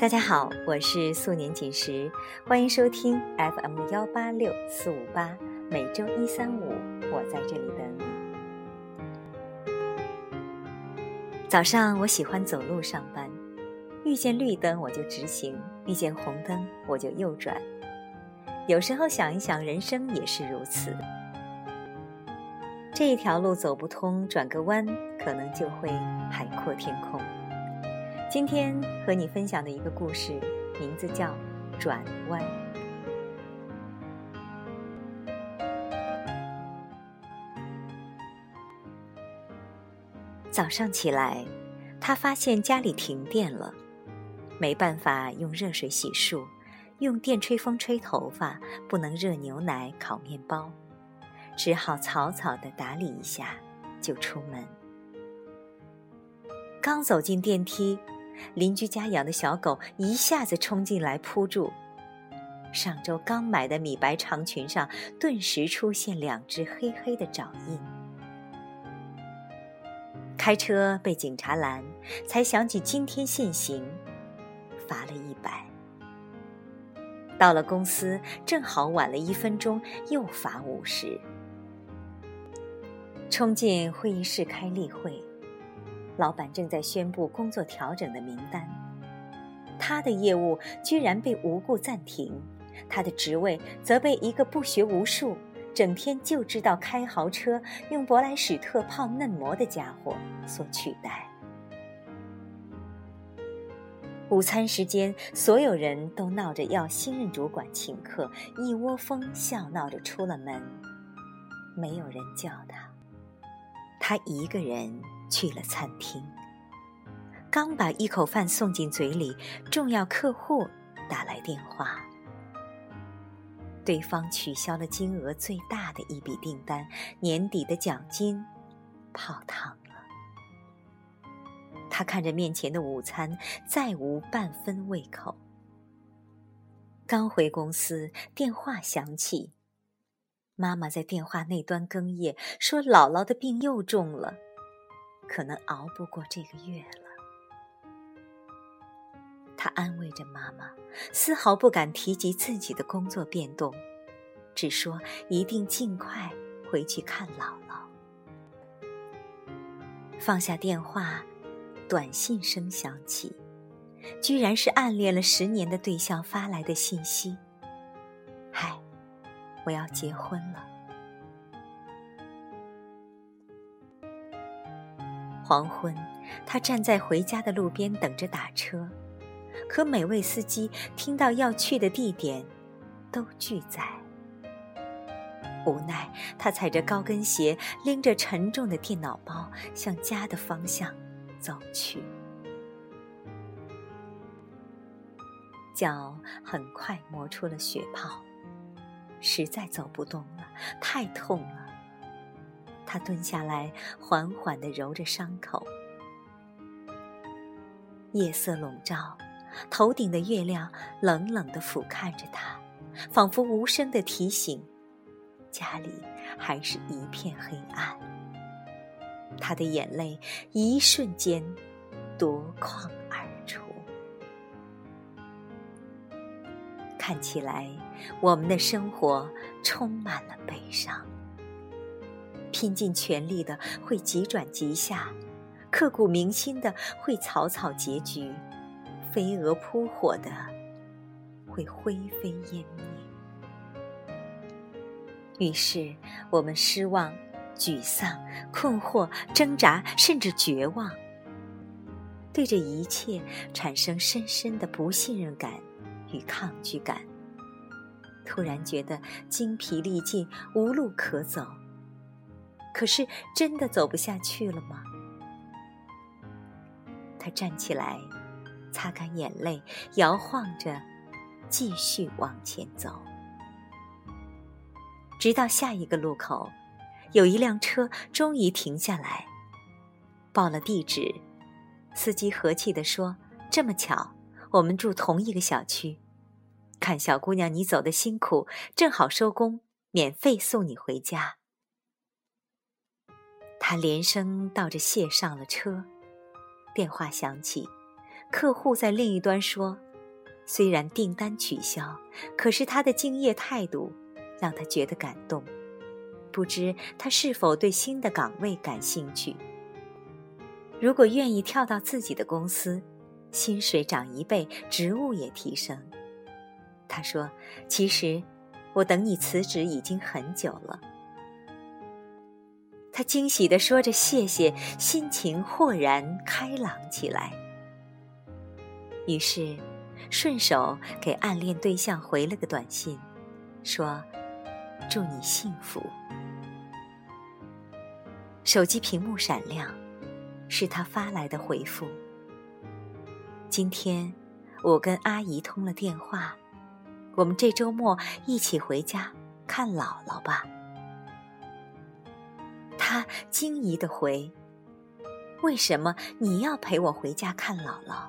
大家好，我是素年锦时，欢迎收听 FM 幺八六四五八，每周一三五，我在这里等你。早上我喜欢走路上班，遇见绿灯我就直行，遇见红灯我就右转。有时候想一想，人生也是如此。这一条路走不通，转个弯，可能就会海阔天空。今天和你分享的一个故事，名字叫《转弯》。早上起来，他发现家里停电了，没办法用热水洗漱，用电吹风吹头发，不能热牛奶、烤面包，只好草草的打理一下就出门。刚走进电梯。邻居家养的小狗一下子冲进来扑住，上周刚买的米白长裙上顿时出现两只黑黑的爪印。开车被警察拦，才想起今天限行，罚了一百。到了公司正好晚了一分钟，又罚五十。冲进会议室开例会。老板正在宣布工作调整的名单，他的业务居然被无故暂停，他的职位则被一个不学无术、整天就知道开豪车、用博莱史特泡嫩模的家伙所取代。午餐时间，所有人都闹着要新任主管请客，一窝蜂笑闹着出了门，没有人叫他，他一个人。去了餐厅，刚把一口饭送进嘴里，重要客户打来电话。对方取消了金额最大的一笔订单，年底的奖金泡汤了。他看着面前的午餐，再无半分胃口。刚回公司，电话响起，妈妈在电话那端哽咽，说姥姥的病又重了。可能熬不过这个月了，他安慰着妈妈，丝毫不敢提及自己的工作变动，只说一定尽快回去看姥姥。放下电话，短信声响起，居然是暗恋了十年的对象发来的信息：“嗨，我要结婚了。”黄昏，他站在回家的路边等着打车，可每位司机听到要去的地点，都拒载。无奈，他踩着高跟鞋，拎着沉重的电脑包，向家的方向走去。脚很快磨出了血泡，实在走不动了，太痛了。他蹲下来，缓缓地揉着伤口。夜色笼罩，头顶的月亮冷冷地俯瞰着他，仿佛无声地提醒：家里还是一片黑暗。他的眼泪一瞬间夺眶而出。看起来，我们的生活充满了悲伤。拼尽全力的会急转急下，刻骨铭心的会草草结局，飞蛾扑火的会灰飞烟灭。于是，我们失望、沮丧、困惑、挣扎，甚至绝望，对这一切产生深深的不信任感与抗拒感。突然觉得精疲力尽，无路可走。可是，真的走不下去了吗？他站起来，擦干眼泪，摇晃着，继续往前走，直到下一个路口，有一辆车终于停下来，报了地址。司机和气地说：“这么巧，我们住同一个小区。看小姑娘你走的辛苦，正好收工，免费送你回家。”他连声道着谢，上了车。电话响起，客户在另一端说：“虽然订单取消，可是他的敬业态度让他觉得感动。不知他是否对新的岗位感兴趣？如果愿意跳到自己的公司，薪水涨一倍，职务也提升。他说：“其实我等你辞职已经很久了。”他惊喜地说着谢谢，心情豁然开朗起来。于是，顺手给暗恋对象回了个短信，说：“祝你幸福。”手机屏幕闪亮，是他发来的回复。今天我跟阿姨通了电话，我们这周末一起回家看姥姥吧。惊疑的回：“为什么你要陪我回家看姥姥？”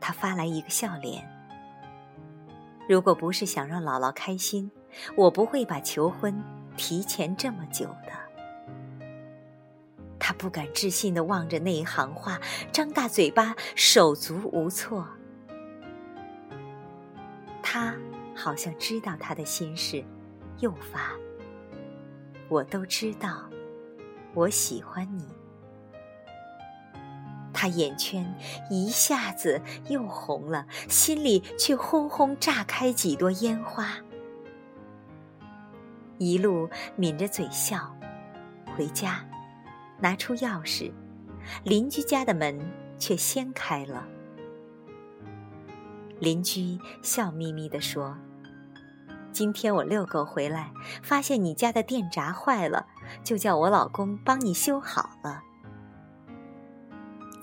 他发来一个笑脸。如果不是想让姥姥开心，我不会把求婚提前这么久的。他不敢置信的望着那一行话，张大嘴巴，手足无措。他好像知道他的心事，又发：“我都知道，我喜欢你。”他眼圈一下子又红了，心里却轰轰炸开几朵烟花。一路抿着嘴笑，回家。拿出钥匙，邻居家的门却先开了。邻居笑眯眯地说：“今天我遛狗回来，发现你家的电闸坏了，就叫我老公帮你修好了。”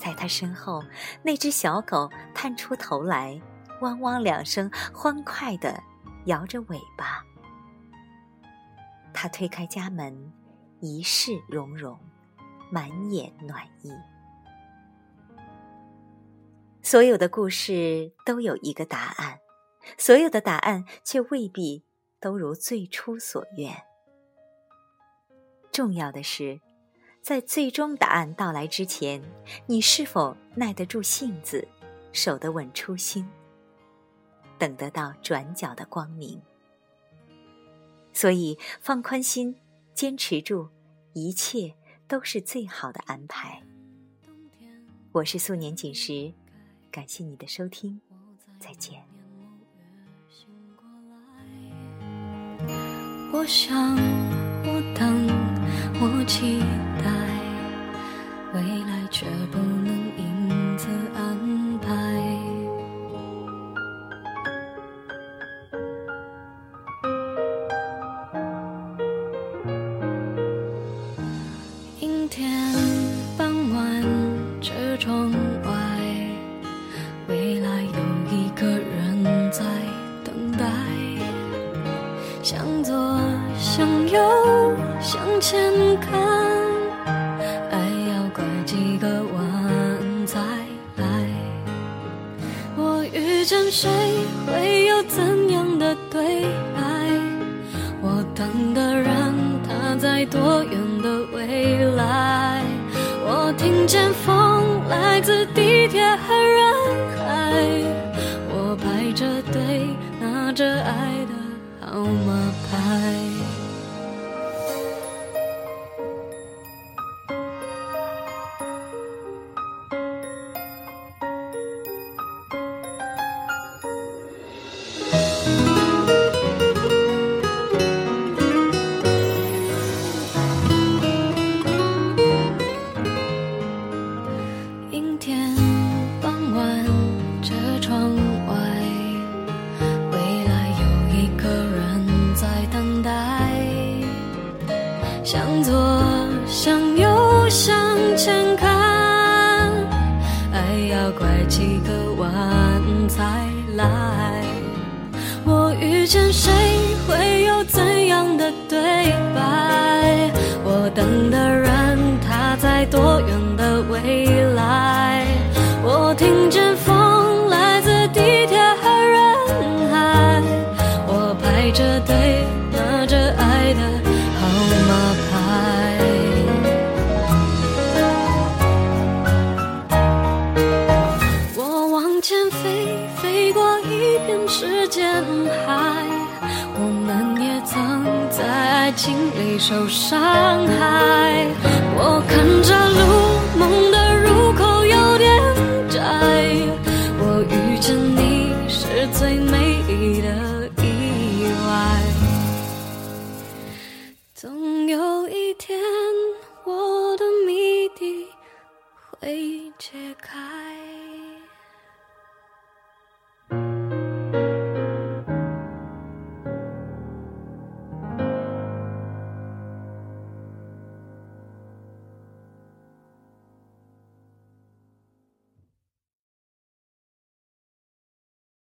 在他身后，那只小狗探出头来，汪汪两声，欢快地摇着尾巴。他推开家门，一世融融。满眼暖意。所有的故事都有一个答案，所有的答案却未必都如最初所愿。重要的是，在最终答案到来之前，你是否耐得住性子，守得稳初心，等得到转角的光明。所以，放宽心，坚持住，一切。都是最好的安排。我是素年锦时，感谢你的收听，再见。我想，我等，我期待，未来却不能见谁会有怎样的对白？我等的人他在多远的未来？我听见风来自地铁和人海，我排着队拿着爱的号码前看爱要拐几个弯才来。我遇见谁会有怎样的对白？我等的人他在多远？爱情里受伤害，我看着路梦的入口有点窄，我遇见你是最美丽的意外，总有一天我的谜底会解开。